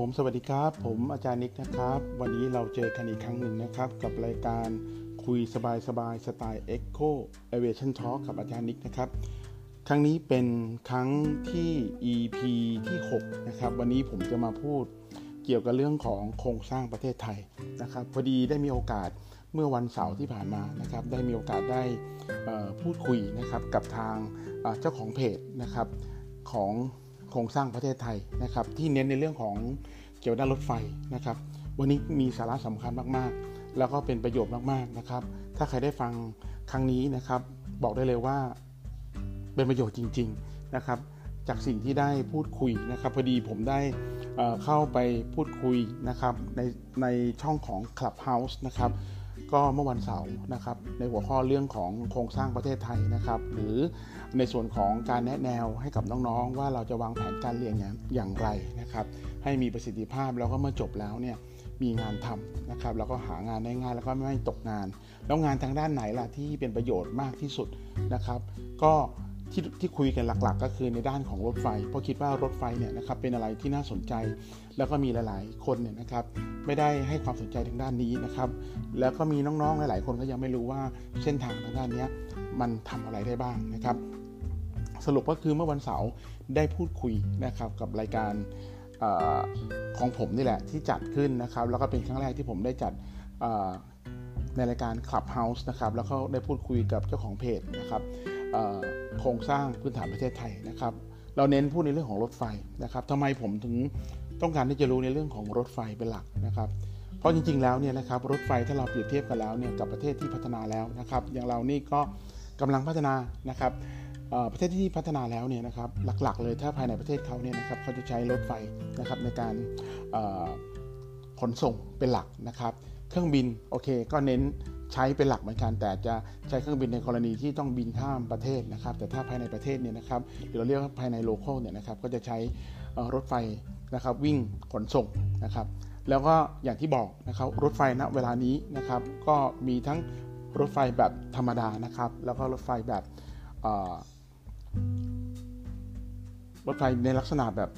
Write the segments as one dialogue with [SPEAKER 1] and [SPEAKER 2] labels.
[SPEAKER 1] ผมสวัสดีครับ ผมอาจารย์นิกนะครับ วันนี้เราเจอกันอีกครั้งหนึ่งนะครับ กับรายการคุยสบายสบายสไตล์ Echo Aviation Talk กับอาจารย์นิกนะครับ ครั้งนี้เป็นครั้งที่ EP ที่ 6 นะครับ วันนี้ผมจะมาพูดเกี่ยวกับเรื่องของโครงสร้างประเทศไทยนะครับ พอดีได้มีโอกาสเมื่อวันเสาร์ที่ผ่านมานะครับ ได้มีโอกาสได้พูดคุยนะครับกับทางเจ้าของเพจนะครับของ โครงสร้างประเทศไทยนะครับ ที่เน้นในเรื่องของเกี่ยวกับด้านรถไฟนะครับ วันนี้มีสาระสำคัญมากๆ แล้วก็เป็นประโยชน์มากๆนะครับ ถ้าใครได้ฟังครั้งนี้นะครับ บอกได้เลยว่าเป็นประโยชน์จริง ๆนะครับ จากสิ่งที่ได้พูดคุยนะครับ พอดีผมได้เข้าไปพูดคุยนะครับในในช่องของ Clubhouse นะครับ ก็เมื่อวันเสาร์นะครับในหัวข้อเรื่องของโครงสร้างประเทศไทยนะครับ หรือในส่วนของการแนะแนวให้กับน้องๆ ว่าเราจะวางแผนการเรียนอย่างไรนะครับ ให้มีประสิทธิภาพแล้วก็เมื่อจบแล้วเนี่ยมีงานทำนะครับแล้วก็หางานได้ง่ายแล้วก็ไม่ตกงาน แล้วงานทางด้านไหนล่ะที่เป็นประโยชน์มากที่สุดนะครับ ก็ ที่ที่คุยกันหลักๆ ก็คือในด้านของรถไฟ เพราะคิดว่ารถไฟเนี่ยนะครับเป็นอะไรที่น่าสนใจ แล้วก็มีหลาย ๆ คนเนี่ยนะครับไม่ได้ให้ความสนใจทางด้านนี้นะครับ แล้วก็มีน้องๆหลาย ๆ คนก็ยังไม่รู้ว่าเส้นทางทางด้านนี้มันทำอะไรได้บ้างนะครับ สรุปก็คือเมื่อวันเสาร์ได้พูดคุยนะครับกับรายการอของผมนี่แหละที่จัดขึ้นนะครับ แล้วก็เป็นครั้งแรกที่ผมได้จัดในรายการ Clubhouse นะครับแล้วก็ได้พูดคุยกับเจ้าของเพจนะครับ โครงสร้างพื้นฐานประเทศไทยนะครับ เราเน้นพูดในเรื่องของรถไฟนะครับทำไมผมถึงต้องการที่จะรู้ในเรื่องของรถไฟเป็นหลักนะครับ เพราะจริงๆแล้วเนี่ยนะครับรถไฟถ้าเราเปรียบเทียบกันแล้วเนี่ยกับประเทศที่พัฒนาแล้วนะครับ อย่างเรานี่ก็กำลังพัฒนานะครับประเทศที่พัฒนาแล้วเนี่ยนะครับหลักๆ เลยถ้าภายในประเทศเขาเนี่ยนะครับเขาจะใช้รถไฟนะครับในการขนส่งเป็นหลักนะครับ เครื่องบินโอเคก็เน้น ใช้เป็นหลักเหมือนกัน แต่จะใช้เครื่องบินในกรณีที่ต้องบินข้ามประเทศนะครับ แต่ถ้าภายในประเทศเนี่ยนะครับหรือเราเรียกว่าภายในโลเคอลเนี่ยนะครับก็จะใช้รถไฟนะครับวิ่งขนส่งนะครับ แล้วก็อย่างที่บอกนะครับรถไฟณเวลานี้นะครับ ก็มีทั้งรถไฟแบบธรรมดานะครับ แล้วก็รถไฟแบบรถไฟในลักษณะแบบ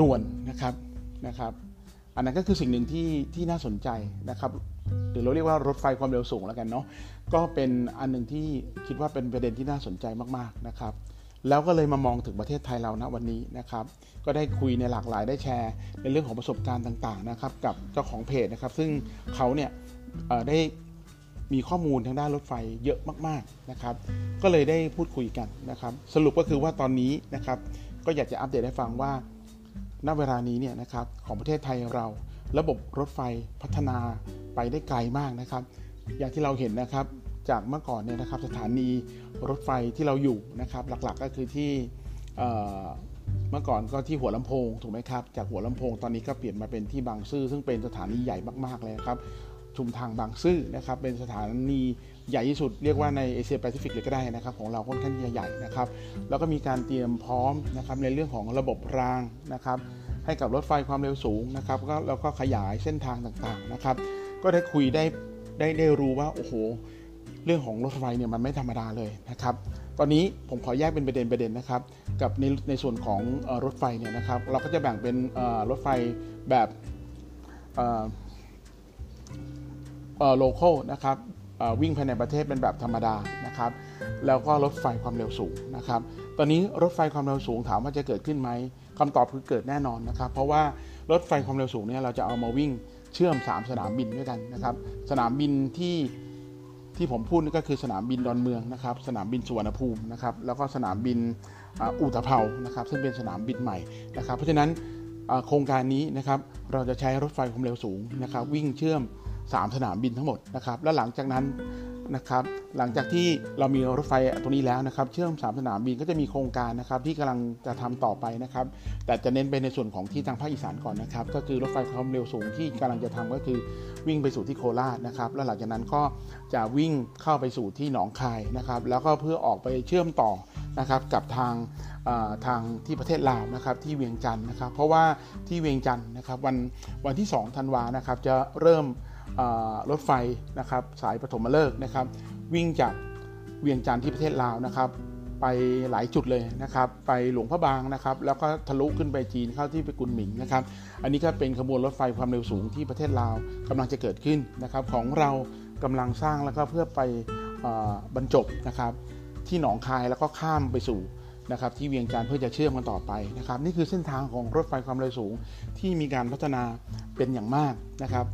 [SPEAKER 1] ด่วนนะครับนะครับ อันนั้นก็คือสิ่งหนึ่งที่ที่น่าสนใจนะครับ หรือเราเรียกว่ารถไฟความเร็วสูงแล้วกันเนาะก็เป็นอันหนึ่งที่คิดว่าเป็นประเด็นที่น่าสนใจมากๆนะครับ แล้วก็เลยมามองถึงประเทศไทยเรานะวันนี้นะครับ ก็ได้คุยในหลากหลายได้แชร์ ในเรื่องของประสบการณ์ต่างๆนะครับ กับเจ้าของเพจนะครับ ซึ่งเขาเนี่ยได้มีข้อมูลทางด้านรถไฟเยอะมากๆนะครับ ก็เลยได้พูดคุยกันนะครับ สรุปก็คือว่าตอนนี้นะครับ ก็อยากจะอัปเดตให้ฟังว่าณเวลานี้เนี่ยนะครับของประเทศไทยเรา ระบบรถไฟพัฒนาไปได้ไกลมากนะครับ อย่างที่เราเห็นนะครับจากเมื่อก่อนเนี่ยนะครับสถานีรถไฟที่เราอยู่นะครับ หลักๆก็คือที่เมื่อก่อนก็ที่หัวลำโพงถูกไหมครับจากหัวลำโพงตอนนี้ก็เปลี่ยนมาเป็นที่บางซื่อซึ่งเป็นสถานีใหญ่มากๆเลยครับชุมทางบางซื่อนะครับเป็นสถานีใหญ่ที่สุดเรียกว่าในเอเชียแปซิฟิกเลยก็ได้นะครับ ของเราค่อนข้างใหญ่นะครับ แล้วก็มีการเตรียมพร้อมนะครับในเรื่องของระบบรางนะครับ ให้กับรถไฟความเร็วสูงนะครับก็แล้วก็ขยายเส้นทางต่างๆนะครับ ก็ได้คุยได้ได้ได้รู้ว่าโอ้โหเรื่องของรถไฟเนี่ยมันไม่ธรรมดาเลยนะครับ ตอนนี้ผมขอแยกเป็นประเด็นประเด็นนะครับ กับในในส่วนของรถไฟเนี่ยนะครับ เราก็จะแบ่งเป็นรถไฟแบบโลเคอลนะครับวิ่งภายในประเทศเป็นแบบธรรมดานะครับ แล้วก็รถไฟความเร็วสูงนะครับ ตอนนี้รถไฟความเร็วสูงถามว่าจะเกิดขึ้นไหม คำตอบคือเกิดแน่นอนนะครับ เพราะว่ารถไฟความเร็วสูงเนี่ยเราจะเอามาวิ่งเชื่อม 3 สนามบินด้วยกันนะครับ สนามบินที่ที่ผมพูดนี่ก็คือสนามบินดอนเมืองนะครับ สนามบินสุวรรณภูมินะครับ แล้วก็สนามบินอุตภเปานะครับ ซึ่งเป็นสนามบินใหม่นะครับ เพราะฉะนั้นโครงการนี้นะครับเราจะใช้รถไฟความเร็วสูงนะครับ วิ่งเชื่อม 3 สนามบินทั้งหมดนะครับ แล้วหลังจากนั้น นะครับหลังจากที่เรามีรถไฟตรงนี้แล้วนะครับ เชื่อม3สนามบินก็จะมีโครงการนะครับที่กำลังจะทำต่อไปนะครับ แต่จะเน้นไปในส่วนของที่ทางภาคอีสานก่อนนะครับ ก็คือรถไฟความเร็วสูงที่กำลังจะทำก็คือวิ่งไปสู่ที่โคราชนะครับ แล้วหลังจากนั้นก็จะวิ่งเข้าไปสู่ที่หนองคายนะครับ แล้วก็เพื่อออกไปเชื่อมต่อนะครับกับทางทางที่ประเทศลาวนะครับที่เวียงจันทร์นะครับ เพราะว่าที่เวียงจันทร์นะครับวันวันที่2ธันวานะครับจะเริ่ม รถไฟนะครับสายปฐมฤกษ์นะครับ วิ่งจากเวียงจันทร์ที่ประเทศลาวนะครับ ไปหลายจุดเลยนะครับ ไปหลวงพระบางนะครับ แล้วก็ทะลุขึ้นไปจีนเข้าที่ไปกุนหมิงนะครับ อันนี้ก็เป็นขบวนรถไฟความเร็วสูงที่ประเทศลาวกำลังจะเกิดขึ้นนะครับ ของเรากำลังสร้างแล้วก็เพื่อไปบรรจบนะครับ ที่หนองคายแล้วก็ข้ามไปสู่นะครับที่เวียงจันทร์เพื่อจะเชื่อมกันต่อไปนะครับ นี่คือเส้นทางของรถไฟความเร็วสูงที่มีการพัฒนาเป็นอย่างมากนะครับ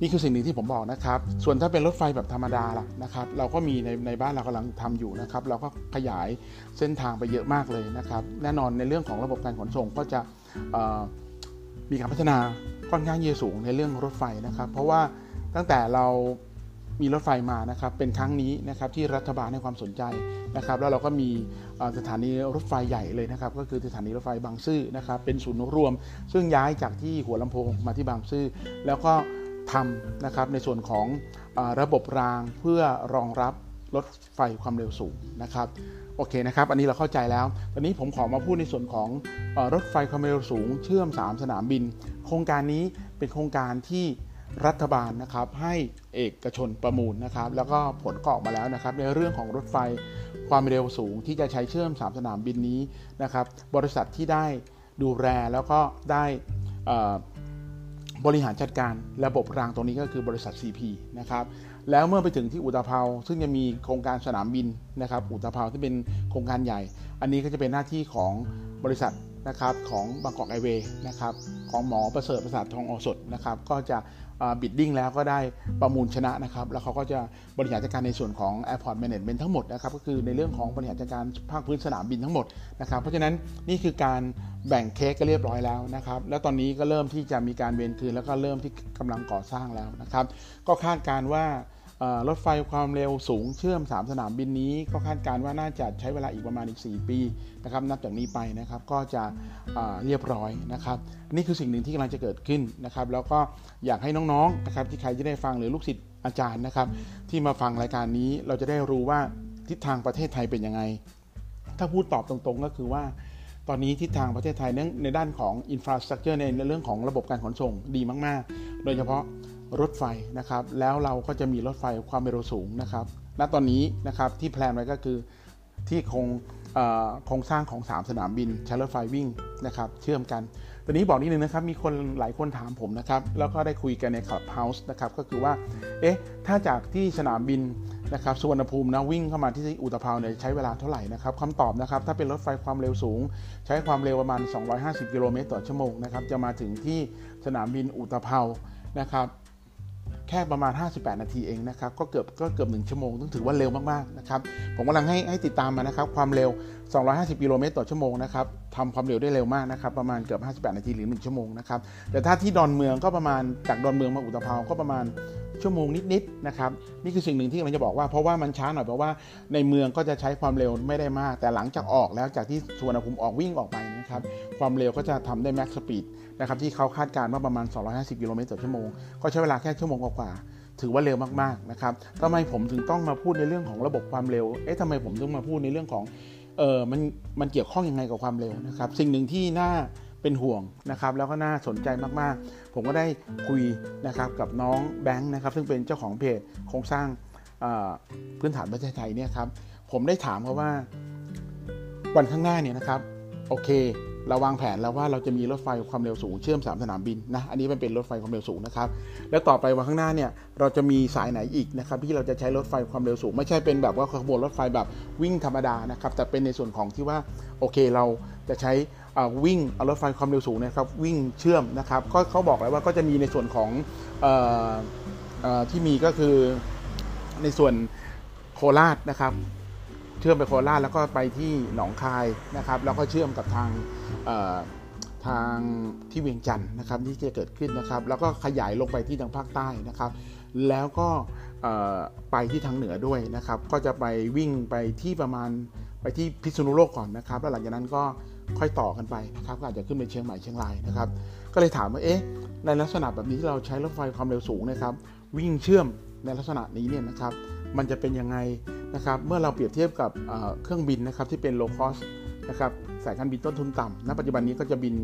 [SPEAKER 1] นี่คือสิ่งหนึ่งที่ผมบอกนะครับ ส่วนถ้าเป็นรถไฟแบบธรรมดาล่ะนะครับ เราก็มีในในบ้านเรากำลังทำอยู่นะครับ เราก็ขยายเส้นทางไปเยอะมากเลยนะครับ แน่นอนในเรื่องของระบบการขนส่งก็จะมีการพัฒนาค่อนข้างเยอะสูงในเรื่องรถไฟนะครับ เพราะว่าตั้งแต่เรามีรถไฟมานะครับ เป็นครั้งนี้นะครับที่รัฐบาลให้ความสนใจนะครับ แล้วเราก็มีสถานีรถไฟใหญ่เลยนะครับ ก็คือสถานีรถไฟบางซื่อนะครับ เป็นศูนย์รวม ซึ่งย้ายจากที่หัวลำโพงมาที่บางซื่อแล้วก็ ทำนะครับในส่วนของอระบบรางเพื่อรองรับรถไฟความเร็วสูงนะครับโอเคนะครับอันนี้เราเข้าใจแล้ว ตอนนี้ผมขอมาพูดในส่วนของอรถไฟความเร็วสูง เชื่อม 3 สนามบิน โครงการนี้เป็นโครงการที่รัฐบาลนะครับให้เอกชนประมูลนะครับแล้วก็ผลก็ออกมาแล้วนะครับในเรื่องของรถไฟความเร็วสูงที่จะใช้เชื่อม 3 สนามบินนี้นะครับบริษัทที่ได้ดูแลแล้วก็ได้ บริหารจัดการระบบรางตรงนี้ก็คือบริษัท CP นะครับแล้วเมื่อไปถึงที่อุตภาวซึ่งจะมีโครงการสนามบินนะครับอุตภาวที่เป็นโครงการใหญ่ อันนี้ก็จะเป็นหน้าที่ของบริษัทนะครับของบางกอกไอเวย์นะครับของหมอประเสริฐประสาททองอสดนะครับก็จะ บิดดิ้งแล้วก็ได้ประมูลชนะนะครับ แล้วเขาก็จะบริหารจัดการในส่วนของ Airport Management ทั้งหมดนะครับ ก็คือในเรื่องของบริหารจัดการภาคพื้นสนามบินทั้งหมดนะครับ เพราะฉะนั้นนี่คือการแบ่งเค้กก็เรียบร้อยแล้วนะครับ แล้วตอนนี้ก็เริ่มที่จะมีการเวียนคืน แล้วก็เริ่มที่กำลังก่อสร้างแล้วนะครับ ก็คาดการว่า รถไฟความเร็วสูงเชื่อม 3 สนามบินนี้ ก็คาดการว่าน่าจะใช้เวลาอีกประมาณอีก 4 ปีนะครับนับจากนี้ไปนะครับก็จะเรียบร้อยนะครับนี่คือสิ่งหนึ่งที่กำลังจะเกิดขึ้นนะครับแล้วก็อยากให้น้องๆนะครับที่ใครจะได้ฟังหรือลูกศิษย์อาจารย์นะครับ ที่มาฟังรายการนี้เราจะได้รู้ว่าทิศทางประเทศไทยเป็นยังไง ถ้าพูดตอบตรงๆก็คือว่าตอนนี้ทิศทางประเทศไทยในด้านของอินฟราสตรักเจอร์ในเรื่องของระบบการขนส่งดีมาก ๆ โดยเฉพาะ รถไฟนะครับ แล้วเราก็จะมีรถไฟความเร็วสูงนะครับ ณ ตอนนี้นะครับที่แพลนไว้ก็คือที่โครงโครงสร้างของ 3 สนามบินใช้รถไฟวิ่งนะครับเชื่อมกันตอนนี้บอกนิดนึงนะครับมีคนหลายคนถามผมนะครับแล้วก็ได้คุยกันในคลับเฮาส์นะครับก็คือว่าเอ๊ะถ้าจากที่สนามบินนะครับสุวรรณภูมินะวิ่งเข้ามาที่อุตภาวเนี่ยใช้เวลาเท่าไหร่นะครับคำตอบนะครับถ้าเป็นรถไฟความเร็วสูง ใช้ความเร็วประมาณ 250 กิโลเมตรต่อชั่วโมงนะครับจะมาถึงที่สนามบินอุตภาวนะครับ แค่ประมาณ 58 นาทีเองนะครับ ก็เกือบก็เกือบ1ชั่วโมงต้องถือว่าเร็วมากๆนะครับ ผมกำลังให้ให้ติดตามมานะครับ ความเร็ว 250 กิโลเมตรต่อชั่วโมงนะครับทำความเร็วได้เร็วมากนะครับ ประมาณเกือบ 58 นาทีหรือ 1 ชั่วโมงนะครับ แต่ถ้าที่ดอนเมืองก็ประมาณจากดอนเมืองมาอุตภาวก็ประมาณ ชั่วโมงนิดๆนะครับนี่คือสิ่งหนึ่งที่เราจะบอกว่า เพราะว่ามันช้าหน่อยเพราะว่าในเมืองก็จะใช้ความเร็วไม่ได้มาก แต่หลังจากออกแล้วจากที่สุวรรณภูมิออกวิ่งออกไปนะครับความเร็วก็จะทำได้แม็กซ์สปีดนะครับที่เขาคาดการณ์ว่าประมาณ 250กิโลเมตรต่อชั่วโมงก็ใช้เวลาแค่ชั่วโมงกว่าถือว่าเร็วมากๆนะครับทำไมผมถึงต้องมาพูดในเรื่องของระบบความเร็ว เอ๊ะทำไมผมต้องมาพูดในเรื่องของ เออมัน มันเกี่ยวข้องยังไงกับความเร็วนะครับ สิ่งหนึ่งที่น่า เป็นห่วงนะครับ แล้วก็น่าสนใจมากๆ ผมก็ได้คุยนะครับกับน้องแบงค์นะครับ ซึ่งเป็นเจ้าของเพจโครงสร้างพื้นฐานประเทศไทยเนี่ยครับ ผมได้ถามเขาว่าวันข้างหน้าเนี่ยนะครับ โอเค เราวางแผนแล้วว่าเราจะมีรถไฟความเร็วสูงเชื่อม 3 สนามบินนะ อันนี้มันเป็นรถไฟความเร็วสูงนะครับ แล้วต่อไปวันข้างหน้าเนี่ยเราจะมีสายไหนอีกนะครับที่เราจะใช้รถไฟความเร็วสูง ไม่ใช่เป็นแบบว่าขบวนรถไฟแบบวิ่งธรรมดานะครับ แต่เป็นในส่วนของที่ว่าโอเคเราจะใช้ วิ่งเอารถไฟความเร็วสูงนะครับวิ่งเชื่อมนะครับก็เขาบอกแล้วว่าก็จะมีในส่วนของออที่มีก็คือในส่วนโคราชนะครับ เชื่อมไปโคราชแล้วก็ไปที่หนองคายนะครับ แล้วก็เชื่อมกับทางทางที่เวียงจันทร์นะครับที่จะเกิดขึ้นนะครับ แล้วก็ขยายลงไปที่ทางภาคใต้นะครับ แล้วก็ไปที่ทางเหนือด้วยนะครับ ก็จะไปวิ่งไปที่ประมาณไปที่พิษณุโลกก่อนนะครับ แล้วหลังจากนั้นก็ ค่อยต่อกันไปนะครับก็อาจจะขึ้นไปเชียงใหม่เชียงรายนะครับ ก็เลยถามว่าเอ๊ะในลักษณะแบบนี้ที่เราใช้รถไฟความเร็วสูงนะครับ วิ่งเชื่อมในลักษณะนี้เนี่ยนะครับ มันจะเป็นยังไงนะครับ เมื่อเราเปรียบเทียบกับเครื่องบินนะครับที่เป็น low cost นะครับสายการบินต้นทุนต่ำณปัจจุบันนี้ก็จะบิน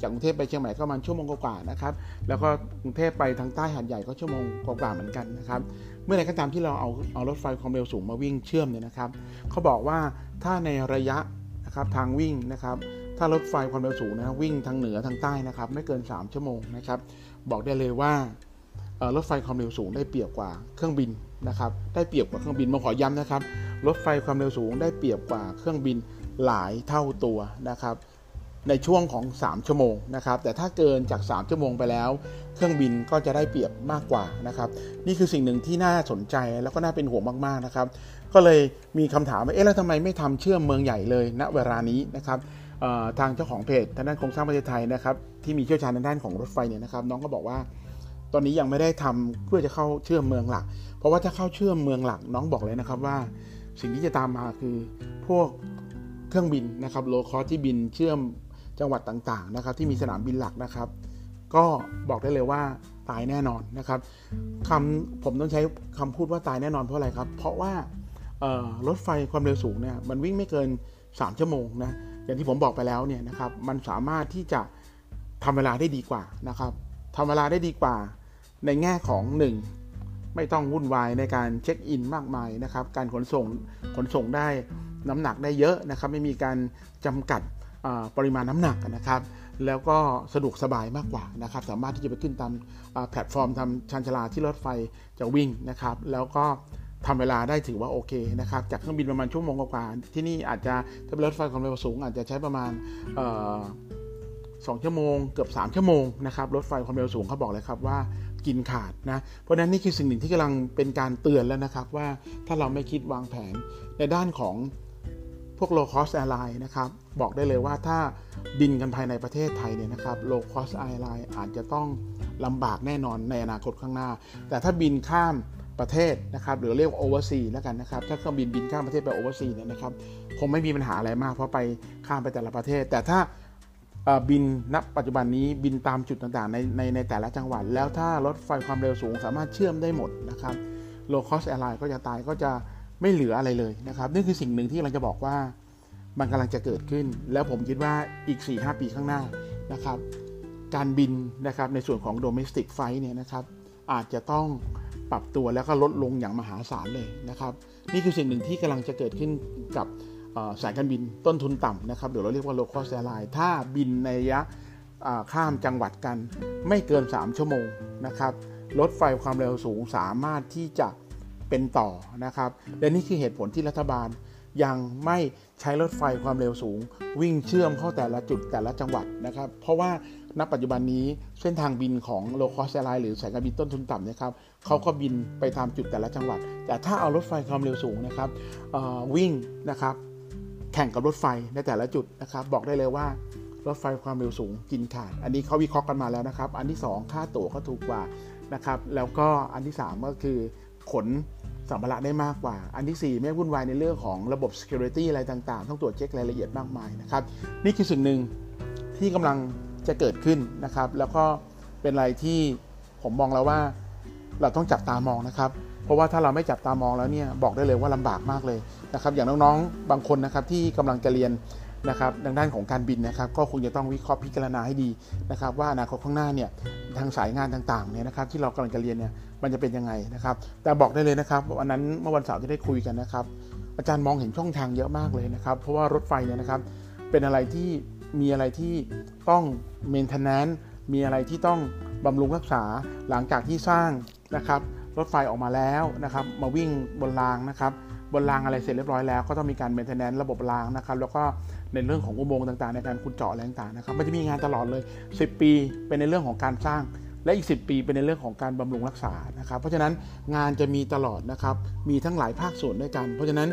[SPEAKER 1] จากกรุงเทพไปเชียงใหม่ก็ประมาณชั่วโมงกว่าๆนะครับ แล้วก็กรุงเทพไปทางใต้หาดใหญ่ก็ชั่วโมงกว่าๆเหมือนกันนะครับ เมื่อไรก็ตามที่เราเอาเอารถไฟความเร็วสูงมาวิ่งเชื่อมเนี่ยนะครับเขาบอกว่าถ้าในระยะ นะครับทางวิ่งนะครับ ถ้ารถไฟความเร็วสูงนะวิ่งทางเหนือทางใต้นะครับ ไม่เกิน 3 ชั่วโมงนะครับ บอกได้เลยว่ารถไฟความเร็วสูงได้เปรียบกว่าเครื่องบินนะครับ ได้เปรียบกว่าเครื่องบินมาขอย้ำนะครับ รถไฟความเร็วสูงได้เปรียบกว่าเครื่องบินหลายเท่าตัวนะครับ ในช่วงของ 3 ชั่วโมงนะครับ แต่ถ้าเกินจาก 3 ชั่วโมงไปแล้ว เครื่องบินก็จะได้เปรียบมากกว่านะครับ นี่คือสิ่งหนึ่งที่น่าสนใจแล้วก็น่าเป็นห่วงมากๆนะครับ ก็เลยมีคำถามว่าเอ๊ะแล้วทำไมไม่ทำเชื่อมเมืองใหญ่เลยณเวลานี้นะครับทางเจ้าของเพจทางด้านโครงสร้างประเทศไทยนะครับที่มีเชี่ยวชาญในด้านของรถไฟเนี่ยนะครับ น้องก็บอกว่า ตอนนี้ยังไม่ได้ทำเพื่อจะเข้าเชื่อมเมืองหลัก เพราะว่าถ้าเข้าเชื่อมเมืองหลัก น้องบอกเลยนะครับว่า สิ่งที่จะตามมาคือพวกเครื่องบินนะครับโลคอสที่บินเชื่อมจังหวัดต่างๆนะครับที่มีสนามบินหลักนะครับ ก็บอกได้เลยว่าตายแน่นอนนะครับคำผมต้องใช้คำพูดว่าตายแน่นอนเพราะอะไรครับ เพราะว่ารถไฟความเร็วสูงเนี่ยมันวิ่งไม่เกิน 3 ชั่วโมงนะอย่างที่ผมบอกไปแล้วเนี่ยนะครับมันสามารถที่จะทำเวลาได้ดีกว่านะครับทำเวลาได้ดีกว่าในแง่ของ 1 ไม่ต้องวุ่นวายในการเช็คอินมากมายนะครับการขนส่งขนส่งได้น้ำหนักได้เยอะนะครับไม่มีการจำกัดปริมาณน้ำหนักนะครับ แล้วก็สะดวกสบายมากกว่านะครับ สามารถที่จะไปขึ้นตามแพลตฟอร์มตามชานชาลาที่รถไฟจะวิ่งนะครับ แล้วก็ทำเวลาได้ถือว่าโอเคนะครับ จากเครื่องบินประมาณชั่วโมงกว่าที่นี่อาจจะถ้าเป็นรถไฟความเร็วสูง อาจจะใช้ประมาณสองชั่วโมงเกือบ 3 ชั่วโมงนะครับรถไฟความเร็วสูงเขาบอกเลยครับว่ากินขาดนะ เพราะนั้นนี่คือสิ่งหนึ่งที่กำลังเป็นการเตือนแล้วนะครับว่าถ้าเราไม่คิดวางแผนในด้านของ วก low cost airline นะครับ บอกได้เลยว่าถ้าบินกันภายในประเทศไทยเนี่ยนะครับ low cost airline อาจจะต้องลำบากแน่นอนในอนาคตข้างหน้า แต่ถ้าบินข้ามประเทศนะครับหรือเรียกว่าโอเวอร์ซีแล้วกันนะครับ ถ้าเครื่องบินบินข้ามประเทศไปโอเวอร์ซีเนี่ยนะครับคงไม่มีปัญหาอะไรมากเพราะไปข้ามไปแต่ละประเทศ แต่ถ้าบินณปัจจุบันนี้บินตามจุดต่างๆในในในแต่ละจังหวัด แล้วถ้ารถไฟความเร็วสูงสามารถเชื่อมได้หมดนะครับ low cost airline ก็จะตายก็จะ ไม่เหลืออะไรเลยนะครับนี่คือสิ่งหนึ่งที่เราจะบอกว่ามันกำลังจะเกิดขึ้น แล้วผมคิดว่าอีก 4-5 ปีข้างหน้านะครับ การบินนะครับในส่วนของ domestic flight เนี่ยนะครับอาจจะต้องปรับตัวแล้วก็ลดลงอย่างมหาศาลเลยนะครับ นี่คือสิ่งหนึ่งที่กำลังจะเกิดขึ้นกับสายการบินต้นทุนต่ำนะครับเดี๋ยวเราเรียกว่า low cost airline ถ้าบินในระยะข้ามจังหวัดกัน ไม่เกิน 3 ชั่วโมงนะครับรถไฟความเร็วสูงสามารถที่จะ เป็นต่อนะครับ และนี่คือเหตุผลที่รัฐบาลยังไม่ใช้รถไฟความเร็วสูง วิ่งเชื่อมเข้าแต่ละจุดแต่ละจังหวัดนะครับ เพราะว่าณปัจจุบันนี้เส้นทางบินของ low cost airline หรือสายการบินต้นทุนต่ำนะครับเขาก็บินไปตามจุดแต่ละจังหวัด แต่ถ้าเอารถไฟความเร็วสูงนะครับวิ่งนะครับแข่งกับรถไฟในแต่ละจุดนะครับ บอกได้เลยว่ารถไฟความเร็วสูงกินขาด อันนี้เขาวิเคราะห์กันมาแล้วนะครับ อันที่ 2 ค่าตั๋วก็ถูกกว่านะครับ แล้วก็อันที่ 3 ก็คือ ขนสัมภาระได้มากกว่า อันที่ 4 ไม่วุ่นวายในเรื่องของระบบ security อะไรต่างๆ ต้องตรวจเช็ครายละเอียดมากมายนะครับ นี่คือสิ่งหนึ่งที่กำลังจะเกิดขึ้นนะครับ แล้วก็เป็นอะไรที่ผมมองแล้วว่าเราต้องจับตามองนะครับ เพราะว่าถ้าเราไม่จับตามองแล้วเนี่ยบอกได้เลยว่าลำบากมากเลยนะครับ อย่างน้องๆ บางคนนะครับที่กำลังจะเรียน นะครับดังด้านของการบินนะครับก็คงจะต้องวิเคราะห์พิจารณาให้ดีนะครับว่าอนาคตข้างหน้าเนี่ยทางสายงานต่างๆเนี่ยนะครับที่เรากำลังจะเรียนเนี่ยมันจะเป็นยังไงนะครับ แต่บอกได้เลยนะครับวันนั้นเมื่อวันเสาร์ที่ได้คุยกันนะครับ อาจารย์มองเห็นช่องทางเยอะมากเลยนะครับ เพราะว่ารถไฟเนี่ยนะครับเป็นอะไรที่มีอะไรที่ต้องเมนเทนแนนมีอะไรที่ต้องบำรุงรักษาหลังจากที่สร้างนะครับรถไฟออกมาแล้วนะครับ มาวิ่งบนรางนะครับ บนรางอะไรเสร็จเรียบร้อยแล้ว ก็ต้องมีการเมนเทนแนนระบบรางนะครับ แล้วก็ ในเรื่องของอุโมงค์ต่างๆ ในการขุดเจาะอะไรต่างๆนะครับมันจะมีงานตลอดเลย 10 ปีเป็นในเรื่องของการสร้าง และอีก 10 ปีเป็นในเรื่องของการบำรุงรักษานะครับ เพราะฉะนั้นงานจะมีตลอดนะครับมีทั้งหลายภาคส่วนด้วยกัน เพราะฉะนั้น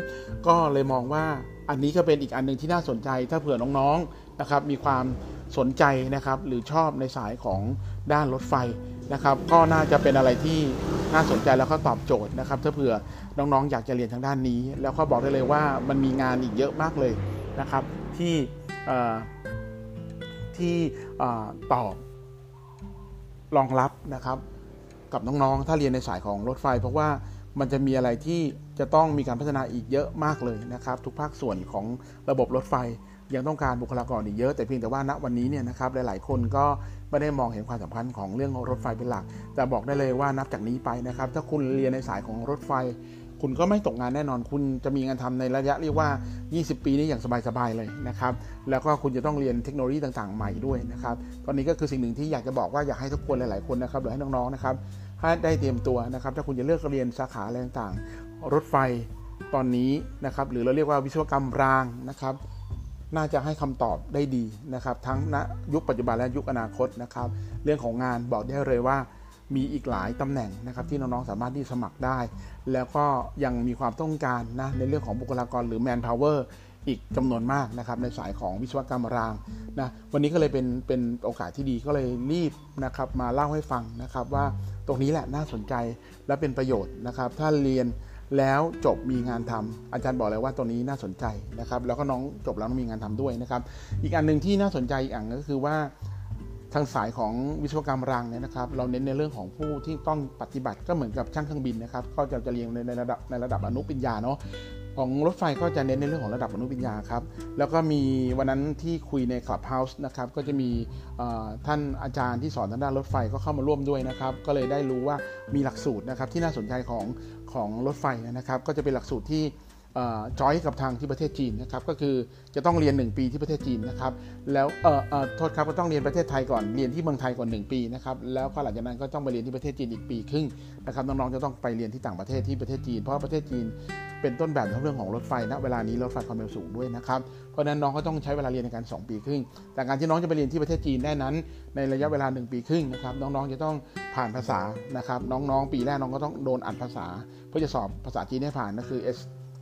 [SPEAKER 1] ก็เลยมองว่าอันนี้ก็เป็นอีกอันหนึ่งที่น่าสนใจถ้าเผื่อน้องๆนะครับมีความสนใจนะครับหรือชอบในสายของด้านรถไฟนะครับ ก็น่าจะเป็นอะไรที่น่าสนใจแล้วก็ตอบโจทย์นะครับ ถ้าเผื่อน้องๆ อยากจะเรียนทางด้านนี้ แล้วก็บอกได้เลยว่ามันมีงานอีกเยอะมากเลยนะครับ ที่ที่ตอบรองรับนะครับ กับน้องๆ ถ้าเรียนในสายของรถไฟ เพราะว่ามันจะมีอะไรที่จะต้องมีการพัฒนาอีกเยอะมากเลยนะครับ ทุกภาคส่วนของระบบรถไฟยังต้องการบุคลากรอีกเยอะแต่เพียงแต่ว่าณวันนี้เนี่ยนะครับหลายๆ คนก็ไม่ได้มองเห็นความสำคัญของเรื่องรถไฟเป็นหลัก แต่บอกได้เลยว่านับจากนี้ไปนะครับ ถ้าคุณเรียนในสายของรถไฟ คุณก็ไม่ตกงานแน่นอน คุณจะมีงานทำในระยะเรียกว่า 20 ปีนี้อย่างสบายๆเลยนะครับ แล้วก็คุณจะต้องเรียนเทคโนโลยีต่างๆใหม่ด้วยนะครับ ตอนนี้ก็คือสิ่งหนึ่งที่อยากจะบอกว่าอยากให้ทุกคนหลายๆคนนะครับหรือให้น้องๆนะครับให้ได้เตรียมตัวนะครับ ถ้าคุณจะเลือกเรียนสาขาอะไรต่างๆ รถไฟตอนนี้นะครับ หรือเราเรียกว่าวิศวกรรมรางนะครับ น่าจะให้คำตอบได้ดีนะครับ ทั้งณยุคปัจจุบันและยุคอนาคตนะครับ เรื่องของงานบอกได้เลยว่า มีอีกหลายตำแหน่งนะครับที่น้องๆสามารถที่สมัครได้ แล้วก็ยังมีความต้องการนะในเรื่องของบุคลากรหรือ manpower อีกจำนวนมากนะครับในสายของวิศวกรรมรางนะวันนี้ก็เลยเป็นเป็นโอกาสที่ดีก็เลยรีบนะครับมาเล่าให้ฟังนะครับว่าตรงนี้แหละน่าสนใจและเป็นประโยชน์นะครับถ้าเรียนแล้วจบมีงานทำอาจารย์บอกเลยว่าตัวนี้น่าสนใจนะครับแล้วก็น้องจบแล้วต้องมีงานทำด้วยนะครับ อีกอันหนึ่งที่น่าสนใจอีกอันก็คือว่า ทางสายของวิศวกรรมรางเนี่ยนะครับ เราเน้นในเรื่องของผู้ที่ต้องปฏิบัติก็เหมือนกับช่างเครื่องบินนะครับ ก็จะจะเรียงในในระดับในระดับอนุปริญญาเนาะของรถไฟก็จะเน้นในเรื่องของระดับอนุปริญญาครับ แล้วก็มีวันนั้นที่คุยในคลับเฮาส์นะครับ ก็จะมีท่านอาจารย์ที่สอนทางด้านรถไฟก็เข้ามาร่วมด้วยนะครับ ก็เลยได้รู้ว่ามีหลักสูตรนะครับที่น่าสนใจของของรถไฟนะครับ ก็จะเป็นหลักสูตรที่ จอยกับทางที่ประเทศจีนนะครับก็คือจะต้องเรียน 1 ปีที่ประเทศจีนนะครับแล้วเออเออโทษครับก็ต้องเรียนประเทศไทยก่อนเรียนที่เมืองไทยก่อน 1 ปีนะครับแล้วก็หลังจากนั้นก็ต้องไปเรียนที่ประเทศจีนอีกปีครึ่งนะครับน้องๆจะต้องไปเรียนที่ต่างประเทศที่ประเทศจีน เพราะประเทศจีนเป็นต้นแบบในเรื่องของรถไฟณเวลานี้รถไฟความเร็วสูงด้วยนะครับเพราะนั้นน้องก็ต้องใช้เวลาเรียนในการ 2 ปีครึ่ง แต่การที่น้องจะไปเรียนที่ประเทศจีนได้นั้น ในระยะเวลา 1 ปีครึ่งนะครับน้องๆจะต้องผ่านภาษานะครับน้องๆ ปีแรกน้องก็ต้องโดนอัดภาษา เพื่อจะสอบภาษาจีนให้ผ่านนั่นคือ S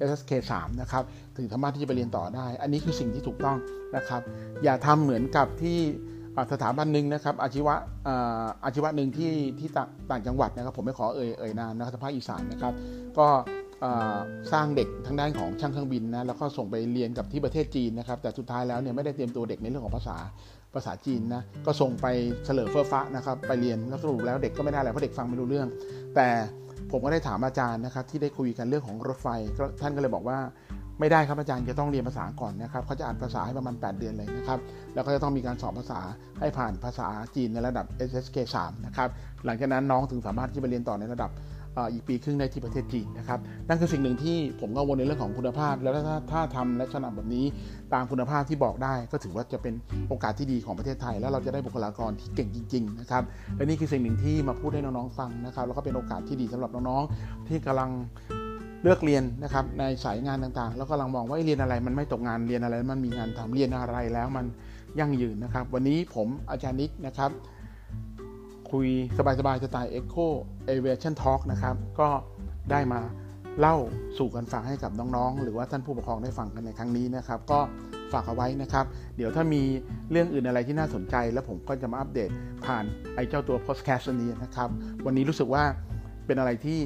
[SPEAKER 1] SSK 3 นะครับถึงสามารถที่จะไปเรียนต่อได้ อันนี้คือสิ่งที่ถูกต้องนะครับ อย่าทำเหมือนกับที่สถาบันหนึ่งนะครับอาชีวะอาชีวะหนึ่งที่ที่ต่างจังหวัดนะครับ ผมไม่ขอเอ่ยเอ่ยนามนะครับภาคอีสานนะครับ ก็สร้างเด็กทางด้านของช่างเครื่องบินนะแล้วก็ส่งไปเรียนกับที่ประเทศจีนนะครับ แต่สุดท้ายแล้วเนี่ยไม่ได้เตรียมตัวเด็กในเรื่องของภาษา ภาษาจีนนะก็ส่งไปเฉลยเฟื่อฟ้านะครับไปเรียนแล้วสรุปแล้วเด็กก็ไม่ได้อะไรเพราะเด็กฟังไม่รู้เรื่อง แต่ผมก็ได้ถามอาจารย์นะครับที่ได้คุยกันเรื่องของรถไฟท่านก็เลยบอกว่าไม่ได้ครับอาจารย์จะต้องเรียนภาษาก่อนนะครับเขาจะอ่านภาษาให้ประมาณ 8 เดือนเลยนะครับ แล้วก็จะต้องมีการสอบภาษาให้ผ่านภาษาจีนในระดับ SSK 3นะครับ หลังจากนั้นน้องถึงสามารถที่จะไปเรียนต่อในระดับ อีกปีครึ่งในที่ประเทศจีนนะครับนั่นคือสิ่งหนึ่งที่ผมกังวลในเรื่องของคุณภาพ แล้วถ้าถ้าทำและฉนับแบบนี้ตามคุณภาพที่บอกได้ ก็ถือว่าจะเป็นโอกาสที่ดีของประเทศไทย แล้วเราจะได้บุคลากรที่เก่งจริงๆนะครับและนี่คือสิ่งหนึ่งที่มาพูดให้น้องๆฟังนะครับแล้วก็เป็นโอกาสที่ดีสำหรับน้องๆที่กำลังเลือกเรียนนะครับในสายงานต่างๆ แล้วกำลังมองว่าเรียนอะไรมันไม่ตกงานเรียนอะไร มันมีงานทำเรียนอะไรแล้วมันยั่งยืนนะครับ วันนี้ผมอาจารย์นิกนะครับ คุยสบายๆสไตล์ Echo Aviation Talk นะครับ ก็ได้มาเล่าสู่กันฟังให้กับน้องๆ หรือว่าท่านผู้ปกครองได้ฟังกันในครั้งนี้นะครับ ก็ฝากเอาไว้นะครับ เดี๋ยวถ้ามีเรื่องอื่นอะไรที่น่าสนใจ แล้วผมก็จะมาอัปเดตผ่านไอ้เจ้าตัว podcast นี้นะครับ วันนี้รู้สึกว่าเป็นอะไรที่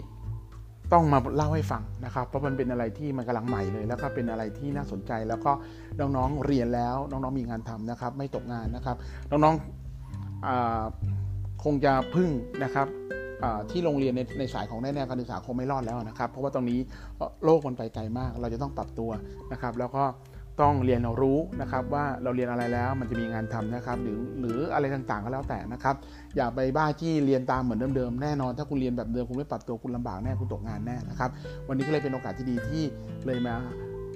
[SPEAKER 1] ต้องมาเล่าให้ฟังนะครับ เพราะมันเป็นอะไรที่มันกำลังใหม่เลย แล้วก็เป็นอะไรที่น่าสนใจ แล้วก็น้องๆเรียนแล้วน้องๆมีงานทำนะครับ ไม่ตกงานนะครับ น้องๆ คงจะพึ่งนะครับที่โรงเรียนในในสายของแน่ๆการศึกษาคงไม่รอดแล้วนะครับ เพราะว่าตรงนี้โลกมันไปไกลมาก เราจะต้องปรับตัวนะครับ แล้วก็ต้องเรียนรู้นะครับว่าเราเรียนอะไรแล้วมันจะมีงานทำนะครับ หรือหรืออะไรต่างๆก็แล้วแต่นะครับ อย่าไปบ้าจี้เรียนตามเหมือนเดิมๆแน่นอน ถ้าคุณเรียนแบบเดิมคุณไม่ปรับตัวคุณลำบากแน่คุณตกงานแน่นะครับ วันนี้ก็เลยเป็นโอกาสที่ดีที่เลยมา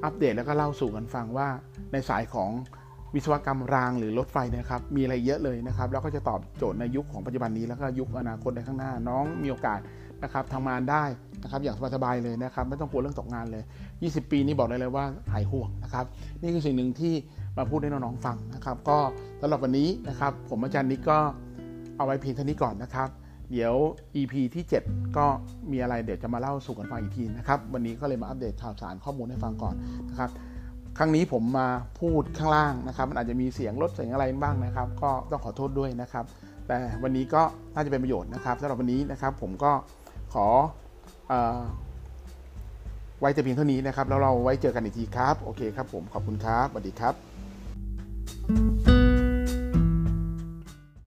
[SPEAKER 1] อัปเดตแล้วก็เล่าสู่กันฟังว่าในสายของ วิศวกรรมรางหรือรถไฟนะครับ มีอะไรเยอะเลยนะครับ แล้วก็จะตอบโจทย์ในยุคของปัจจุบันนี้แล้วก็ยุคอนาคตในข้างหน้า น้องมีโอกาสนะครับทำงานได้นะครับ อย่างสบายๆเลยนะครับ ไม่ต้องกลัวเรื่องตกงานเลย 20 ปีนี้บอกได้เลยว่าหายห่วงนะครับ นี่คือสิ่งหนึ่งที่มาพูดให้น้องๆฟังนะครับ ก็สำหรับวันนี้นะครับ ผมอาจารย์นิกก็เอาไว้เพียงเท่านี้ก่อนนะครับ เดี๋ยว EP ที่ 7 ก็มีอะไรเดี๋ยวจะมาเล่าสู่กันฟังอีกทีนะครับ วันนี้ก็เลยมาอัปเดตข่าวสารข้อมูลให้ฟังก่อนนะครับ ครั้งนี้ผมมาพูดข้างล่างนะครับมันอาจจะมีเสียงรถเสียงอะไรบ้างนะครับ ก็ต้องขอโทษด้วยนะครับ แต่วันนี้ก็น่าจะเป็นประโยชน์นะครับสำหรับวันนี้นะครับ ผมก็ขออไว้แต่เพียงเท่านี้นะครับ แล้วเราไว้เจอกันอีกทีครับ โอเคครับผมขอบคุณครับสวัสดีครับ